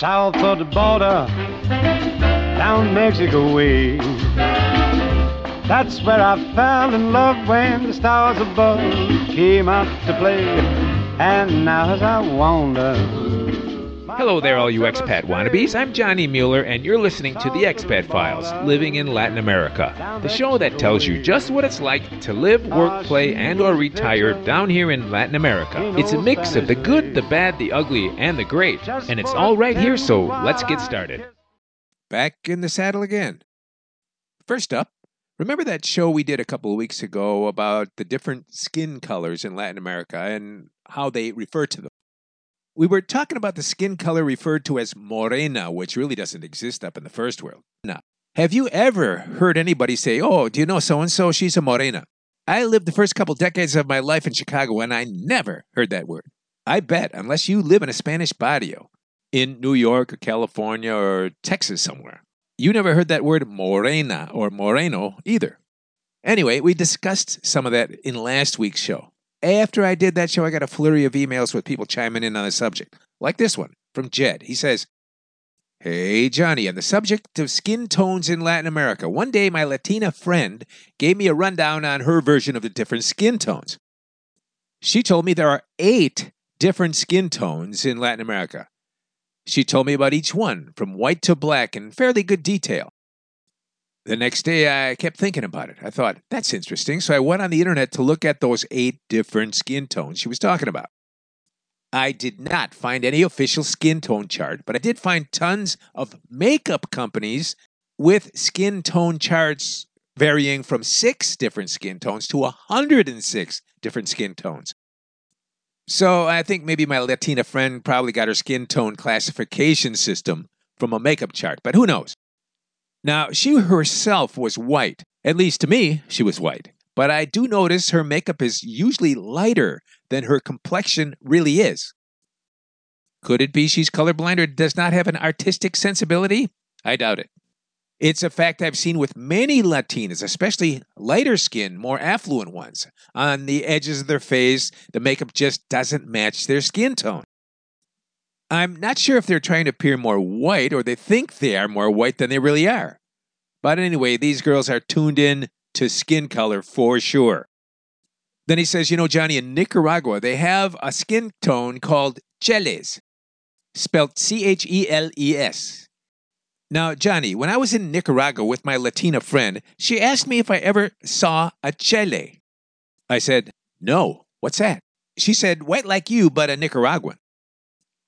south of the border, down Mexico way. That's where I fell in love when the stars above came out to play. And now as I wander. Hello there, all you expat wannabes. I'm Johnny Mueller, and you're listening to the Expat Files Living in Latin America, the show that tells you just what it's like to live, work, play, and/or retire down here in Latin America. It's a mix of the good, the bad, the ugly, and the great, and it's all right here. So let's get started. Back in the saddle again. First up, remember that show we did a couple of weeks ago about the different skin colors in Latin America and how they refer to them? We were talking about the skin color referred to as morena, which really doesn't exist up in the first world. Now, have you ever heard anybody say, Oh, do you know so and so? She's a morena. I lived the first couple decades of my life in Chicago and I never heard that word. I bet, unless you live in a Spanish barrio in New York or California or Texas somewhere, you never heard that word morena or moreno either. Anyway, we discussed some of that in last week's show. After I did that show, I got a flurry of emails with people chiming in on the subject, like this one from Jed. He says, Hey, Johnny, on the subject of skin tones in Latin America, one day my Latina friend gave me a rundown on her version of the different skin tones. She told me there are eight different skin tones in Latin America. She told me about each one, from white to black, in fairly good detail. The next day, I kept thinking about it. I thought, that's interesting. So I went on the internet to look at those eight different skin tones she was talking about. I did not find any official skin tone chart, but I did find tons of makeup companies with skin tone charts varying from six different skin tones to 106 different skin tones. So I think maybe my Latina friend probably got her skin tone classification system from a makeup chart, but who knows? Now, she herself was white. At least to me, she was white. But I do notice her makeup is usually lighter than her complexion really is. Could it be she's colorblind or does not have an artistic sensibility? I doubt it. It's a fact I've seen with many Latinas, especially lighter skinned, more affluent ones. On the edges of their face, the makeup just doesn't match their skin tone. I'm not sure if they're trying to appear more white or they think they are more white than they really are. But anyway, these girls are tuned in to skin color for sure. Then he says, you know, Johnny, in Nicaragua, they have a skin tone called cheles, spelled C H E L E S. Now, Johnny, when I was in Nicaragua with my Latina friend, she asked me if I ever saw a chele. I said, no, what's that? She said, white like you, but a Nicaraguan,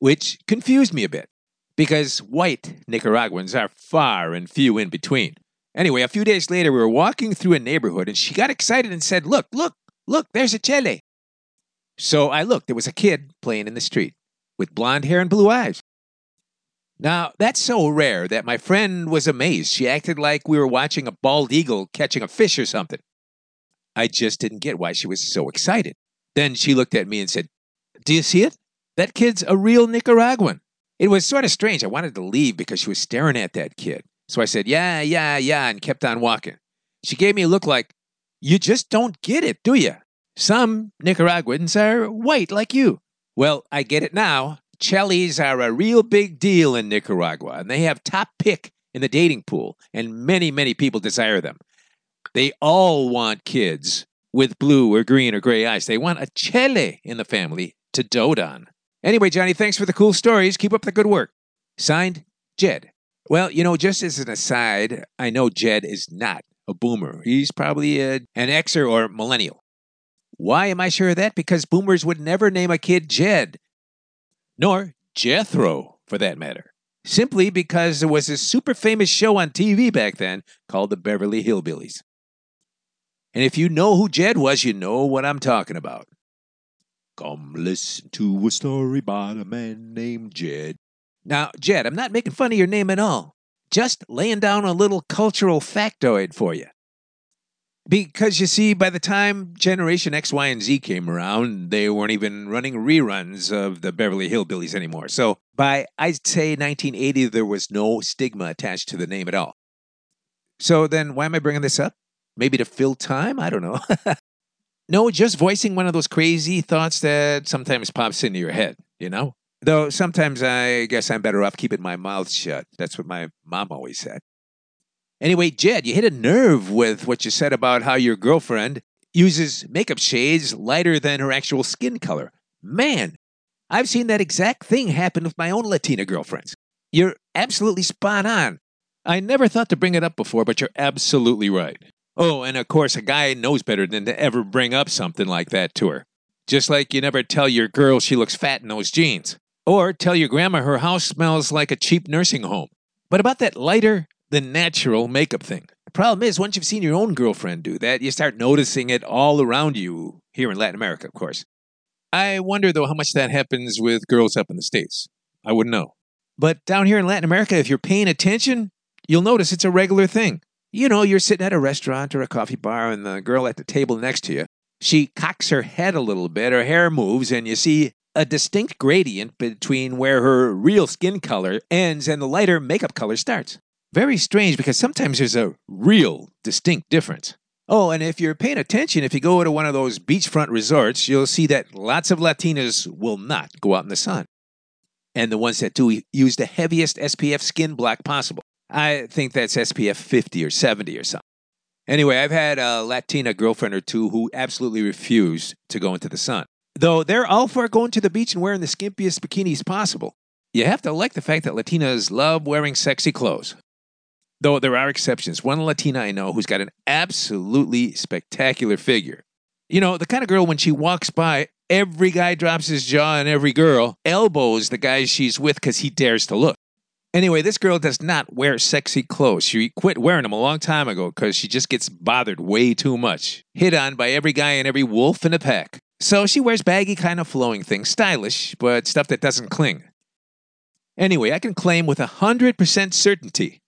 which confused me a bit because white Nicaraguans are far and few in between. Anyway, a few days later, we were walking through a neighborhood and she got excited and said, Look, look, look, there's a chele. So I looked. There was a kid playing in the street with blonde hair and blue eyes. Now, that's so rare that my friend was amazed. She acted like we were watching a bald eagle catching a fish or something. I just didn't get why she was so excited. Then she looked at me and said, Do you see it? That kid's a real Nicaraguan. It was sort of strange. I wanted to leave because she was staring at that kid. So I said, Yeah, yeah, yeah, and kept on walking. She gave me a look like, You just don't get it, do you? Some Nicaraguans are white like you. Well, I get it now. Cheles are a real big deal in Nicaragua, and they have top pick in the dating pool, and many, many people desire them. They all want kids with blue or green or gray eyes. They want a chele in the family to dote on. Anyway, Johnny, thanks for the cool stories. Keep up the good work. Signed, Jed. Well, you know, just as an aside, I know Jed is not a boomer. He's probably a, an Xer or millennial. Why am I sure of that? Because boomers would never name a kid Jed, nor Jethro, for that matter. Simply because there was a super famous show on TV back then called The Beverly Hillbillies. And if you know who Jed was, you know what I'm talking about. Come listen to a story about a man named Jed. Now, Jed, I'm not making fun of your name at all. Just laying down a little cultural factoid for you. Because you see, by the time Generation X, Y, and Z came around, they weren't even running reruns of the Beverly Hillbillies anymore. So by, I'd say, 1980, there was no stigma attached to the name at all. So then, why am I bringing this up? Maybe to fill time? I don't know. no, just voicing one of those crazy thoughts that sometimes pops into your head, you know? Though sometimes I guess I'm better off keeping my mouth shut. That's what my mom always said. Anyway, Jed, you hit a nerve with what you said about how your girlfriend uses makeup shades lighter than her actual skin color. Man, I've seen that exact thing happen with my own Latina girlfriends. You're absolutely spot on. I never thought to bring it up before, but you're absolutely right. Oh, and of course, a guy knows better than to ever bring up something like that to her. Just like you never tell your girl she looks fat in those jeans. Or tell your grandma her house smells like a cheap nursing home. But about that lighter than natural makeup thing. The problem is, once you've seen your own girlfriend do that, you start noticing it all around you, here in Latin America, of course. I wonder, though, how much that happens with girls up in the States. I wouldn't know. But down here in Latin America, if you're paying attention, you'll notice it's a regular thing. You know, you're sitting at a restaurant or a coffee bar, and the girl at the table next to you, she cocks her head a little bit, her hair moves, and you see a distinct gradient between where her real skin color ends and the lighter makeup color starts. Very strange because sometimes there's a real distinct difference. Oh, and if you're paying attention, if you go to one of those beachfront resorts, you'll see that lots of Latinas will not go out in the sun. And the ones that do use the heaviest SPF skin block possible. I think that's SPF 50 or 70 or something. Anyway, I've had a Latina girlfriend or two who absolutely refuse to go into the sun. Though they're all for going to the beach and wearing the skimpiest bikinis possible. You have to like the fact that Latinas love wearing sexy clothes. Though there are exceptions. One Latina I know who's got an absolutely spectacular figure. You know, the kind of girl when she walks by, every guy drops his jaw and every girl elbows the guy she's with because he dares to look. Anyway, this girl does not wear sexy clothes. She quit wearing them a long time ago because she just gets bothered way too much. Hit on by every guy and every wolf in the pack. So she wears baggy, kind of flowing things, stylish, but stuff that doesn't cling. Anyway, I can claim with 100% certainty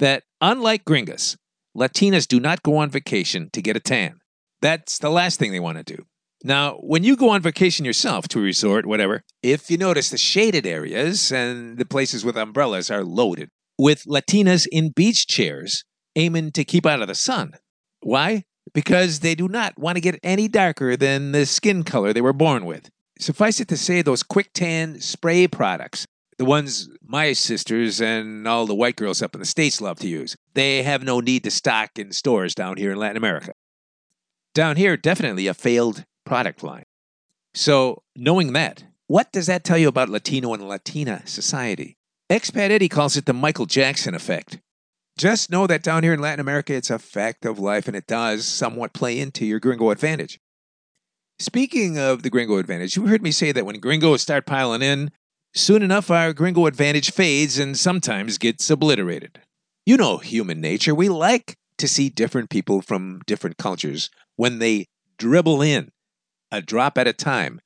that, unlike gringas, Latinas do not go on vacation to get a tan. That's the last thing they want to do. Now, when you go on vacation yourself to a resort, whatever, if you notice the shaded areas and the places with umbrellas are loaded with Latinas in beach chairs aiming to keep out of the sun. Why? Because they do not want to get any darker than the skin color they were born with. Suffice it to say, those quick tan spray products, the ones my sisters and all the white girls up in the States love to use, they have no need to stock in stores down here in Latin America. Down here, definitely a failed product line. So, knowing that, what does that tell you about Latino and Latina society? Expat Eddie calls it the Michael Jackson effect. Just know that down here in Latin America, it's a fact of life and it does somewhat play into your gringo advantage. Speaking of the gringo advantage, you heard me say that when gringos start piling in, soon enough our gringo advantage fades and sometimes gets obliterated. You know human nature. We like to see different people from different cultures when they dribble in a drop at a time.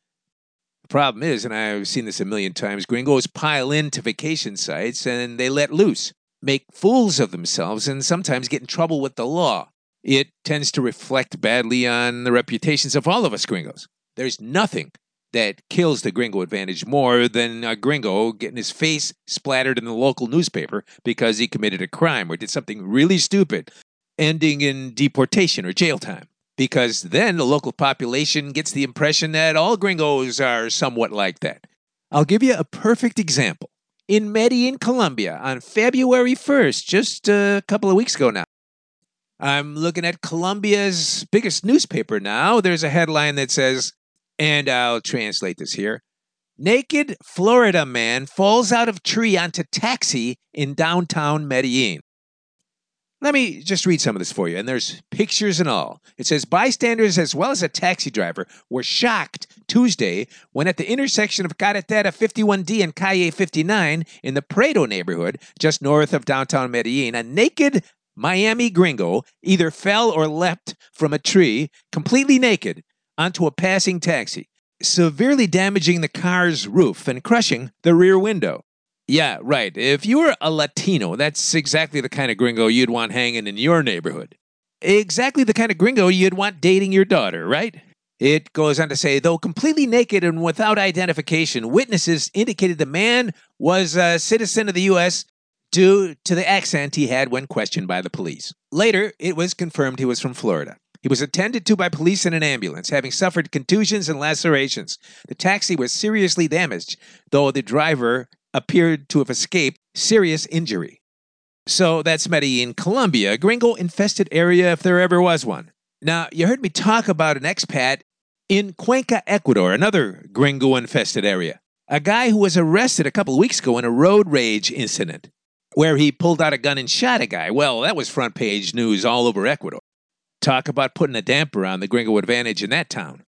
The problem is, and I've seen this a million times, gringos pile into vacation sites and they let loose, make fools of themselves, and sometimes get in trouble with the law. It tends to reflect badly on the reputations of all of us gringos. There's nothing that kills the gringo advantage more than a gringo getting his face splattered in the local newspaper because he committed a crime or did something really stupid, ending in deportation or jail time because then the local population gets the impression that all gringos are somewhat like that. I'll give you a perfect example. In Medellin, Colombia, on February 1st, just a couple of weeks ago now, I'm looking at Colombia's biggest newspaper now. There's a headline that says, and I'll translate this here Naked Florida man falls out of tree onto taxi in downtown Medellin. Let me just read some of this for you, and there's pictures and all. It says bystanders as well as a taxi driver were shocked Tuesday when at the intersection of Carretera 51D and Calle 59 in the Prado neighborhood, just north of downtown Medellin, a naked Miami gringo either fell or leapt from a tree, completely naked, onto a passing taxi, severely damaging the car's roof and crushing the rear window. Yeah, right. If you were a Latino, that's exactly the kind of gringo you'd want hanging in your neighborhood. Exactly the kind of gringo you'd want dating your daughter, right? It goes on to say, though completely naked and without identification, witnesses indicated the man was a citizen of the U.S. due to the accent he had when questioned by the police. Later, it was confirmed he was from Florida. He was attended to by police in an ambulance, having suffered contusions and lacerations. The taxi was seriously damaged, though the driver appeared to have escaped serious injury. So that's Medellin, Colombia, a gringo infested area if there ever was one. Now, you heard me talk about an expat in Cuenca, Ecuador, another gringo infested area. A guy who was arrested a couple of weeks ago in a road rage incident where he pulled out a gun and shot a guy. Well, that was front page news all over Ecuador. Talk about putting a damper on the gringo advantage in that town.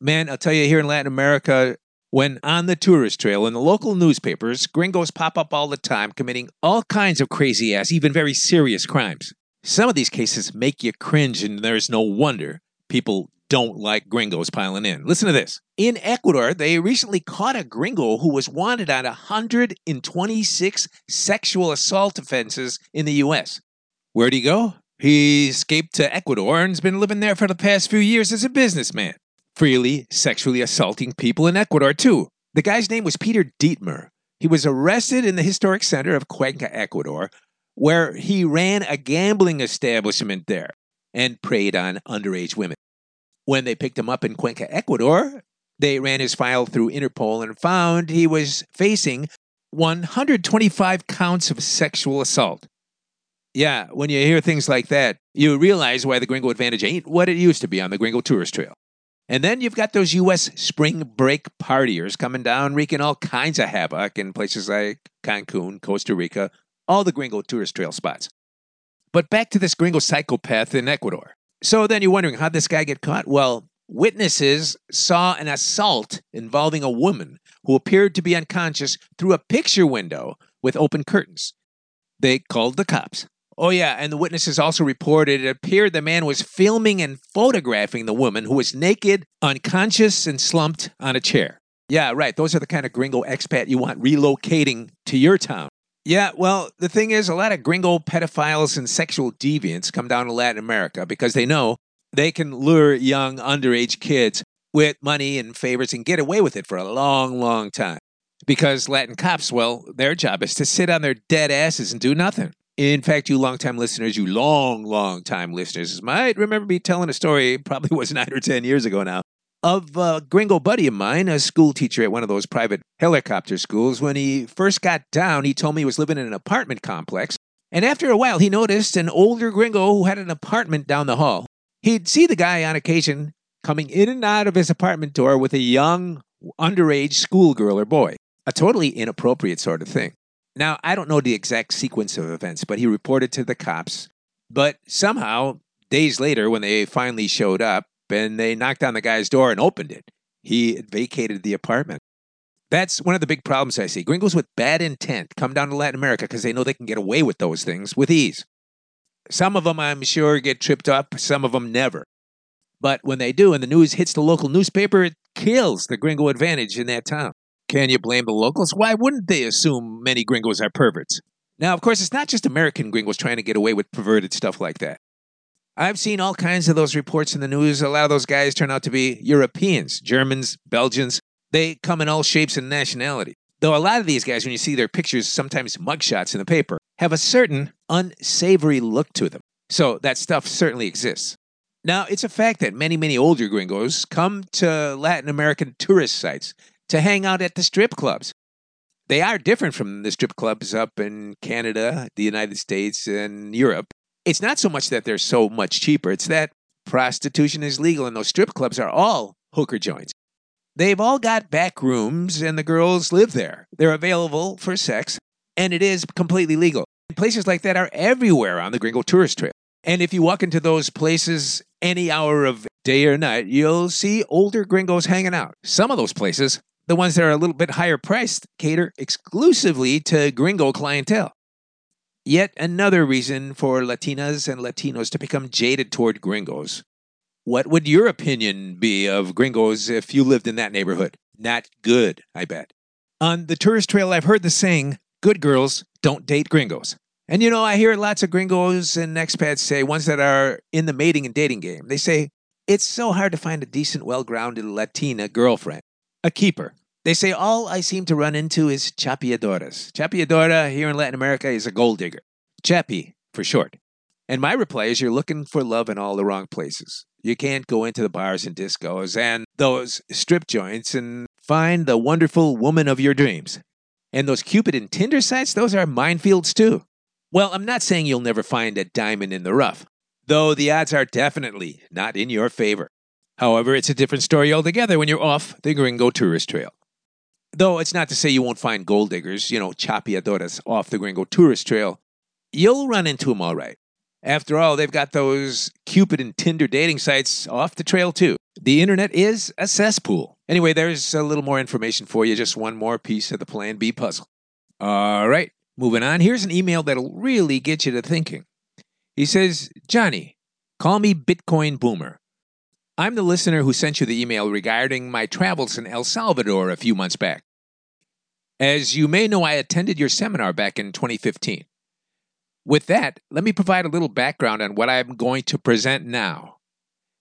Man, I'll tell you, here in Latin America, when on the tourist trail in the local newspapers, gringos pop up all the time committing all kinds of crazy ass, even very serious crimes. Some of these cases make you cringe, and there's no wonder people don't like gringos piling in. Listen to this. In Ecuador, they recently caught a gringo who was wanted on 126 sexual assault offenses in the U.S. Where'd he go? He escaped to Ecuador and's been living there for the past few years as a businessman, freely sexually assaulting people in Ecuador, too. The guy's name was Peter Dietmer. He was arrested in the historic center of Cuenca, Ecuador, where he ran a gambling establishment there and preyed on underage women. When they picked him up in Cuenca, Ecuador, they ran his file through Interpol and found he was facing 125 counts of sexual assault. Yeah, when you hear things like that, you realize why the Gringo Advantage ain't what it used to be on the Gringo Tourist Trail. And then you've got those U.S. spring break partiers coming down, wreaking all kinds of havoc in places like Cancun, Costa Rica, all the Gringo Tourist Trail spots. But back to this Gringo psychopath in Ecuador. So then you're wondering, how'd this guy get caught? Well, witnesses saw an assault involving a woman who appeared to be unconscious through a picture window with open curtains. They called the cops. Oh, yeah, and the witnesses also reported it appeared the man was filming and photographing the woman who was naked, unconscious, and slumped on a chair. Yeah, right. Those are the kind of gringo expat you want relocating to your town. Yeah, well, the thing is, a lot of gringo pedophiles and sexual deviants come down to Latin America because they know they can lure young underage kids with money and favors and get away with it for a long, long time. Because Latin cops, well, their job is to sit on their dead asses and do nothing. In fact, you long-time listeners, you long, long time listeners might remember me telling a story, probably was nine or 10 years ago now, of a gringo buddy of mine, a school teacher at one of those private helicopter schools. When he first got down, he told me he was living in an apartment complex. And after a while, he noticed an older gringo who had an apartment down the hall. He'd see the guy on occasion coming in and out of his apartment door with a young, underage schoolgirl or boy. A totally inappropriate sort of thing. Now, I don't know the exact sequence of events, but he reported to the cops. But somehow, days later, when they finally showed up, and they knocked on the guy's door and opened it. He vacated the apartment. That's one of the big problems I see. Gringos with bad intent come down to Latin America because they know they can get away with those things with ease. Some of them, I'm sure, get tripped up, some of them never. But when they do and the news hits the local newspaper, it kills the gringo advantage in that town. Can you blame the locals? Why wouldn't they assume many gringos are perverts? Now, of course, it's not just American gringos trying to get away with perverted stuff like that. I've seen all kinds of those reports in the news. A lot of those guys turn out to be Europeans, Germans, Belgians. They come in all shapes and nationality. Though a lot of these guys, when you see their pictures, sometimes mugshots in the paper, have a certain unsavory look to them. So that stuff certainly exists. Now, it's a fact that many, many older gringos come to Latin American tourist sites to hang out at the strip clubs. They are different from the strip clubs up in Canada, the United States, and Europe it's not so much that they're so much cheaper, it's that prostitution is legal and those strip clubs are all hooker joints. They've all got back rooms and the girls live there. They're available for sex and it is completely legal. Places like that are everywhere on the Gringo Tourist Trail. And if you walk into those places any hour of day or night, you'll see older gringos hanging out. Some of those places, the ones that are a little bit higher priced, cater exclusively to gringo clientele. Yet another reason for Latinas and Latinos to become jaded toward gringos. What would your opinion be of gringos if you lived in that neighborhood? Not good, I bet. On the tourist trail, I've heard the saying, good girls don't date gringos. And you know, I hear lots of gringos and expats say, ones that are in the mating and dating game, they say, it's so hard to find a decent, well grounded Latina girlfriend, a keeper. They say all I seem to run into is chapeadoras. Chapiadora here in Latin America is a gold digger. Chappie for short. And my reply is you're looking for love in all the wrong places. You can't go into the bars and discos and those strip joints and find the wonderful woman of your dreams. And those Cupid and Tinder sites, those are minefields too. Well, I'm not saying you'll never find a diamond in the rough, though the odds are definitely not in your favor. However, it's a different story altogether when you're off the Gringo Tourist Trail. Though it's not to say you won't find gold diggers, you know, chapeadoras off the Gringo Tourist Trail. You'll run into them all right. After all, they've got those Cupid and Tinder dating sites off the trail too. The internet is a cesspool. Anyway, there's a little more information for you, just one more piece of the Plan B puzzle. All right, moving on. Here's an email that'll really get you to thinking. He says, Johnny, call me Bitcoin Boomer. I'm the listener who sent you the email regarding my travels in El Salvador a few months back. As you may know, I attended your seminar back in 2015. With that, let me provide a little background on what I'm going to present now.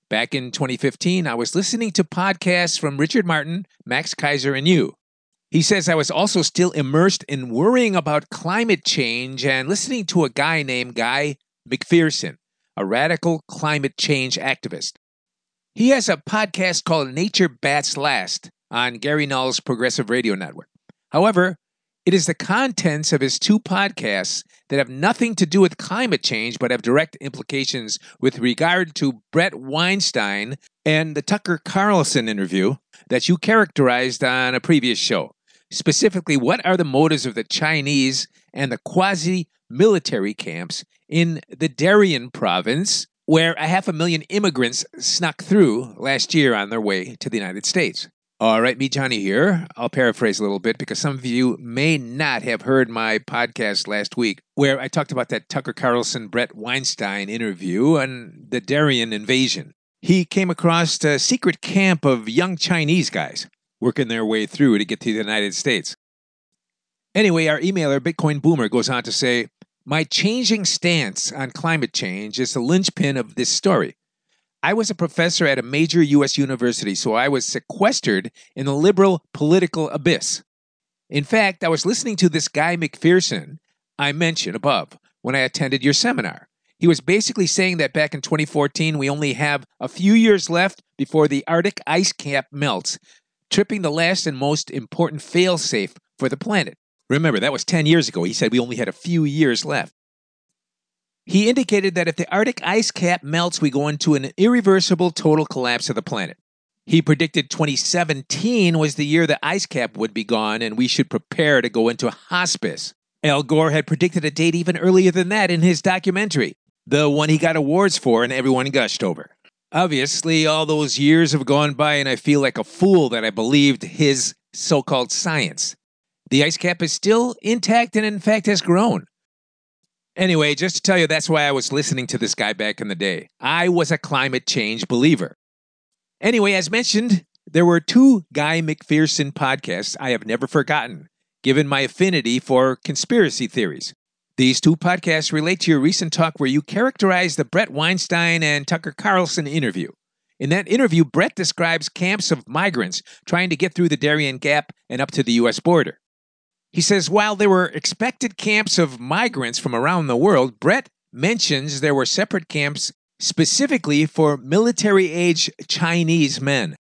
Back in 2015, I was listening to podcasts from Richard Martin, Max Keiser, and you. He says I was also still immersed in worrying about climate change and listening to a guy named Guy McPherson, a radical climate change activist. He has a podcast called Nature Bats Last on Gary Null's Progressive Radio Network. However, it is the contents of his two podcasts that have nothing to do with climate change but have direct implications with regard to Brett Weinstein and the Tucker Carlson interview that you characterized on a previous show. Specifically, what are the motives of the Chinese and the quasi military camps in the Darien province, where a half a million immigrants snuck through last year on their way to the United States? All right, me, Johnny here. I'll paraphrase a little bit because some of you may not have heard my podcast last week where I talked about that Tucker Carlson Brett Weinstein interview and the Darien invasion. He came across a secret camp of young Chinese guys working their way through to get to the United States. Anyway, our emailer, Bitcoin Boomer, goes on to say My changing stance on climate change is the linchpin of this story. I was a professor at a major U.S. university, so I was sequestered in the liberal political abyss. In fact, I was listening to this guy McPherson I mentioned above when I attended your seminar. He was basically saying that back in 2014, we only have a few years left before the Arctic ice cap melts, tripping the last and most important failsafe for the planet. Remember, that was 10 years ago. He said we only had a few years left. He indicated that if the Arctic ice cap melts, we go into an irreversible total collapse of the planet. He predicted 2017 was the year the ice cap would be gone and we should prepare to go into hospice. Al Gore had predicted a date even earlier than that in his documentary, the one he got awards for and everyone gushed over. Obviously, all those years have gone by and I feel like a fool that I believed his so called science. The ice cap is still intact and, in fact, has grown. Anyway, just to tell you, that's why I was listening to this guy back in the day. I was a climate change believer. Anyway, as mentioned, there were two Guy McPherson podcasts I have never forgotten, given my affinity for conspiracy theories. These two podcasts relate to your recent talk where you characterized the Brett Weinstein and Tucker Carlson interview. In that interview, Brett describes camps of migrants trying to get through the Darien Gap and up to the U.S. border. He says while there were expected camps of migrants from around the world, Brett mentions there were separate camps specifically for military age Chinese men.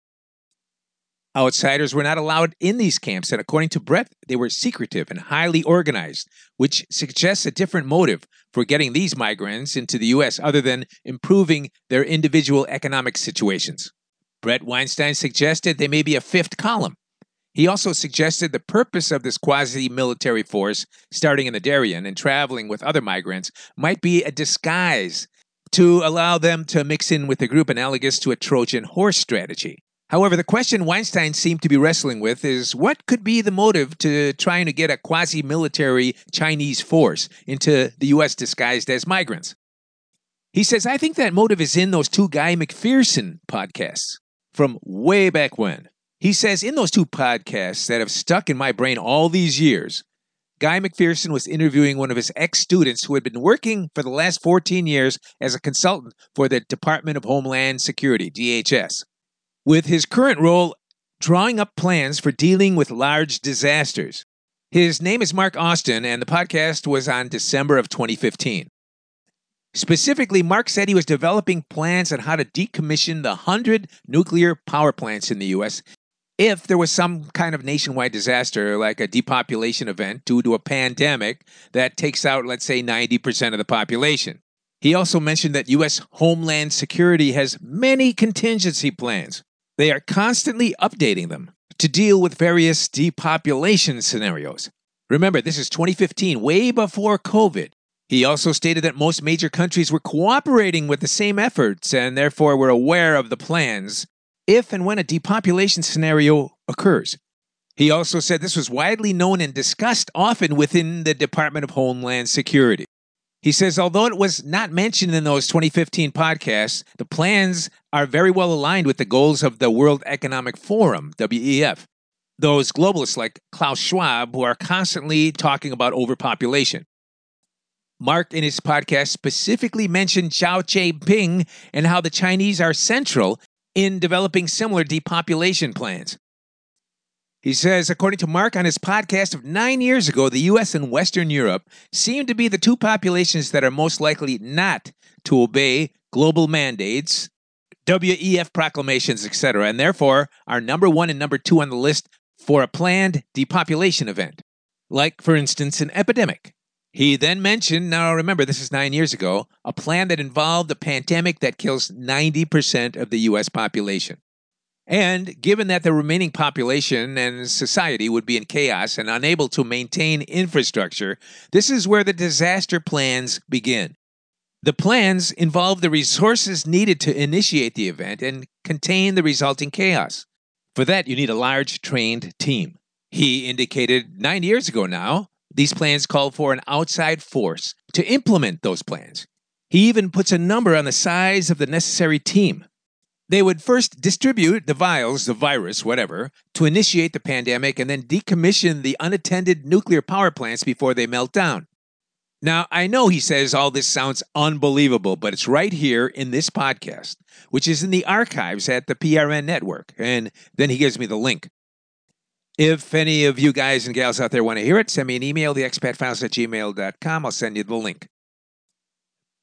Outsiders were not allowed in these camps, and according to Brett, they were secretive and highly organized, which suggests a different motive for getting these migrants into the U.S. other than improving their individual economic situations. Brett Weinstein suggested they may be a fifth column he also suggested the purpose of this quasi military force, starting in the Darien and traveling with other migrants, might be a disguise to allow them to mix in with the group analogous to a Trojan horse strategy. However, the question Weinstein seemed to be wrestling with is what could be the motive to trying to get a quasi military Chinese force into the U.S. disguised as migrants? He says, I think that motive is in those two Guy McPherson podcasts from way back when. He says in those two podcasts that have stuck in my brain all these years, Guy McPherson was interviewing one of his ex students who had been working for the last 14 years as a consultant for the Department of Homeland Security, DHS, with his current role drawing up plans for dealing with large disasters. His name is Mark Austin, and the podcast was on December of 2015. Specifically, Mark said he was developing plans on how to decommission the 100 nuclear power plants in the U.S. if there was some kind of nationwide disaster, like a depopulation event due to a pandemic that takes out, let's say, 90% of the population. He also mentioned that U.S. Homeland Security has many contingency plans. They are constantly updating them to deal with various depopulation scenarios. Remember, this is 2015, way before COVID. He also stated that most major countries were cooperating with the same efforts and therefore were aware of the plans if and when a depopulation scenario occurs. He also said this was widely known and discussed often within the Department of Homeland Security. He says, although it was not mentioned in those 2015 podcasts, the plans are very well aligned with the goals of the World Economic Forum, WEF. Those globalists like Klaus Schwab who are constantly talking about overpopulation. Mark in his podcast specifically mentioned Xi Jinping and how the Chinese are central in developing similar depopulation plans. He says, according to Mark on his podcast of nine years ago, the US and Western Europe seem to be the two populations that are most likely not to obey global mandates, WEF proclamations, etc., and therefore are number one and number two on the list for a planned depopulation event, like, for instance, an epidemic. He then mentioned, now remember, this is nine years ago, a plan that involved a pandemic that kills 90% of the US population. And given that the remaining population and society would be in chaos and unable to maintain infrastructure, this is where the disaster plans begin. The plans involve the resources needed to initiate the event and contain the resulting chaos. For that, you need a large trained team. He indicated nine years ago now, these plans call for an outside force to implement those plans. He even puts a number on the size of the necessary team. They would first distribute the vials, the virus, whatever, to initiate the pandemic and then decommission the unattended nuclear power plants before they melt down. Now, I know he says all this sounds unbelievable, but it's right here in this podcast, which is in the archives at the PRN network. And then he gives me the link. If any of you guys and gals out there want to hear it, send me an email, theexpatfiles at gmail.com. I'll send you the link.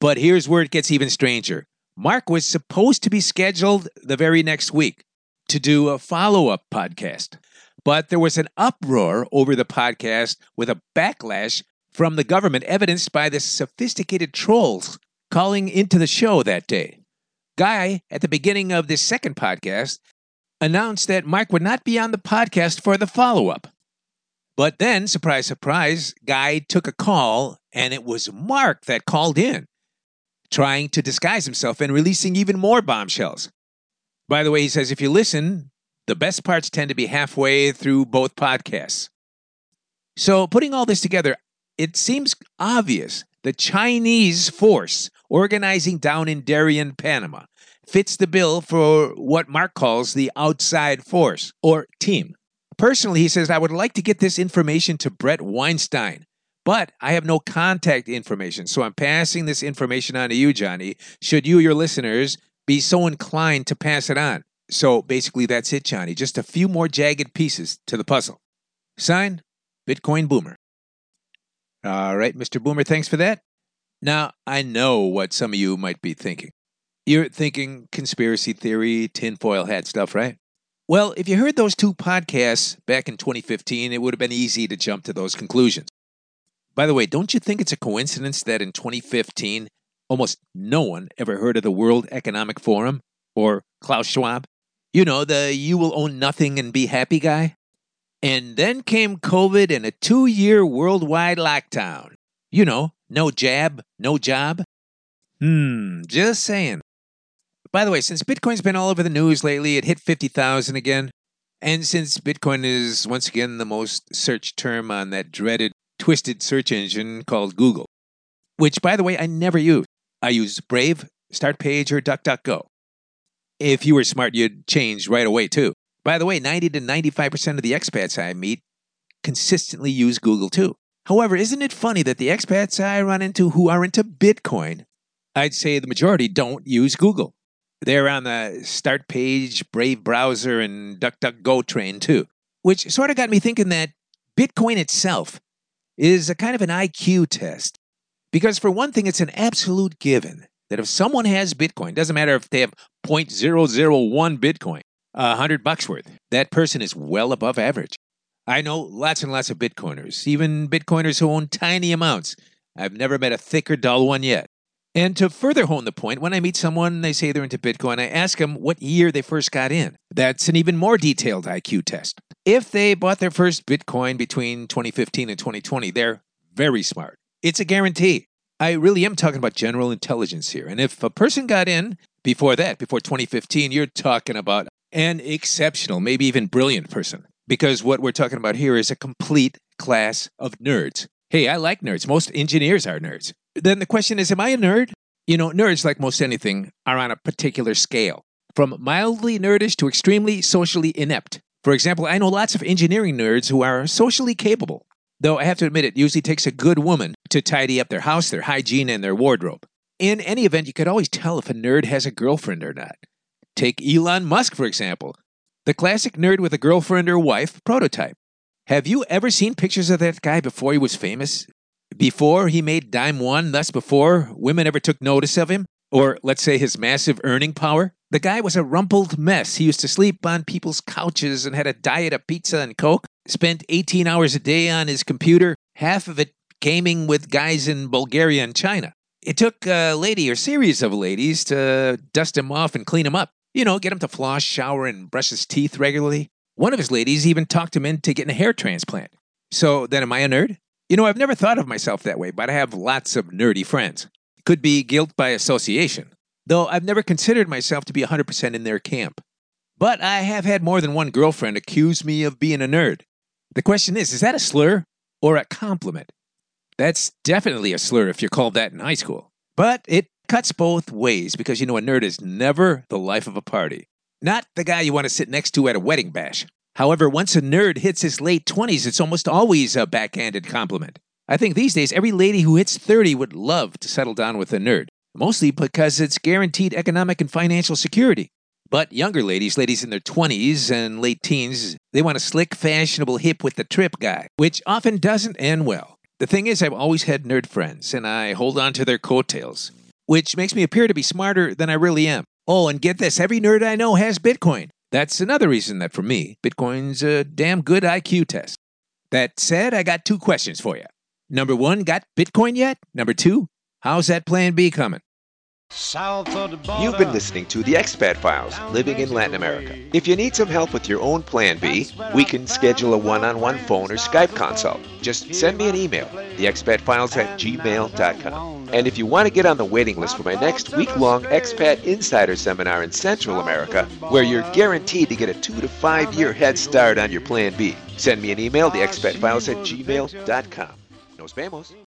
But here's where it gets even stranger. Mark was supposed to be scheduled the very next week to do a follow up podcast. But there was an uproar over the podcast with a backlash from the government, evidenced by the sophisticated trolls calling into the show that day. Guy, at the beginning of this second podcast, announced that Mark would not be on the podcast for the follow up. But then, surprise, surprise, Guy took a call, and it was Mark that called in, trying to disguise himself and releasing even more bombshells. By the way, he says if you listen, the best parts tend to be halfway through both podcasts. So, putting all this together, it seems obvious the Chinese force organizing down in Darien, Panama, fits the bill for what Mark calls the outside force or team. Personally, he says, I would like to get this information to Brett Weinstein, but I have no contact information. So I'm passing this information on to you, Johnny, should you, your listeners, be so inclined to pass it on. So basically, that's it, Johnny. Just a few more jagged pieces to the puzzle. Sign, Bitcoin Boomer. All right, Mr. Boomer, thanks for that. Now, I know what some of you might be thinking. You're thinking conspiracy theory, tinfoil hat stuff, right? Well, if you heard those two podcasts back in 2015, it would have been easy to jump to those conclusions. By the way, don't you think it's a coincidence that in 2015, almost no one ever heard of the World Economic Forum or Klaus Schwab? You know, the you will own nothing and be happy guy? And then came COVID and a two year worldwide lockdown. You know, no jab, no job. Hmm, just saying. By the way, since Bitcoin's been all over the news lately, it hit 50,000 again. And since Bitcoin is once again the most searched term on that dreaded, twisted search engine called Google, which, by the way, I never use. I use Brave, Startpage, or DuckDuckGo. If you were smart, you'd change right away, too. By the way, 90 to 95% of the expats I meet consistently use Google, too. However, isn't it funny that the expats I run into who are into Bitcoin, I'd say the majority don't use Google. They're on the Startpage, Brave browser, and DuckDuckGo train too, which sort of got me thinking that Bitcoin itself is a kind of an IQ test. Because, for one thing, it's an absolute given that if someone has Bitcoin, doesn't matter if they have 0.001 Bitcoin, a hundred bucks worth, that person is well above average. I know lots and lots of Bitcoiners, even Bitcoiners who own tiny amounts. I've never met a thick or dull one yet. And to further hone the point, when I meet someone, they say they're into Bitcoin, I ask them what year they first got in. That's an even more detailed IQ test. If they bought their first Bitcoin between 2015 and 2020, they're very smart. It's a guarantee. I really am talking about general intelligence here. And if a person got in before that, before 2015, you're talking about an exceptional, maybe even brilliant person. Because what we're talking about here is a complete class of nerds. Hey, I like nerds. Most engineers are nerds. Then the question is, am I a nerd? You know, nerds, like most anything, are on a particular scale, from mildly nerdish to extremely socially inept. For example, I know lots of engineering nerds who are socially capable, though I have to admit it usually takes a good woman to tidy up their house, their hygiene, and their wardrobe. In any event, you could always tell if a nerd has a girlfriend or not. Take Elon Musk, for example, the classic nerd with a girlfriend or wife prototype. Have you ever seen pictures of that guy before he was famous? Before he made Dime One, thus before women ever took notice of him? Or let's say his massive earning power? The guy was a rumpled mess. He used to sleep on people's couches and had a diet of pizza and Coke, spent 18 hours a day on his computer, half of it gaming with guys in Bulgaria and China. It took a lady or series of ladies to dust him off and clean him up. You know, get him to floss, shower, and brush his teeth regularly. One of his ladies even talked him into getting a hair transplant. So then, am I a nerd? You know, I've never thought of myself that way, but I have lots of nerdy friends. Could be guilt by association, though I've never considered myself to be 100% in their camp. But I have had more than one girlfriend accuse me of being a nerd. The question is is that a slur or a compliment? That's definitely a slur if you're called that in high school. But it cuts both ways because you know a nerd is never the life of a party. Not the guy you want to sit next to at a wedding bash. However, once a nerd hits his late 20s, it's almost always a backhanded compliment. I think these days every lady who hits 30 would love to settle down with a nerd, mostly because it's guaranteed economic and financial security. But younger ladies, ladies in their 20s and late teens, they want a slick, fashionable, hip with the trip guy, which often doesn't end well. The thing is, I've always had nerd friends, and I hold on to their coattails, which makes me appear to be smarter than I really am. Oh, and get this every nerd I know has Bitcoin. That's another reason that for me, Bitcoin's a damn good IQ test. That said, I got two questions for you. Number one, got Bitcoin yet? Number two, how's that plan B coming? You've been listening to the Expat Files, Living in Latin America. If you need some help with your own Plan B, we can schedule a one-on-one phone or Skype consult. Just send me an email, theexpatfiles at gmail.com. And if you want to get on the waiting list for my next week-long Expat Insider Seminar in Central America, where you're guaranteed to get a two to five year head start on your Plan B, send me an email, theexpatfiles at gmail.com. Nos vemos.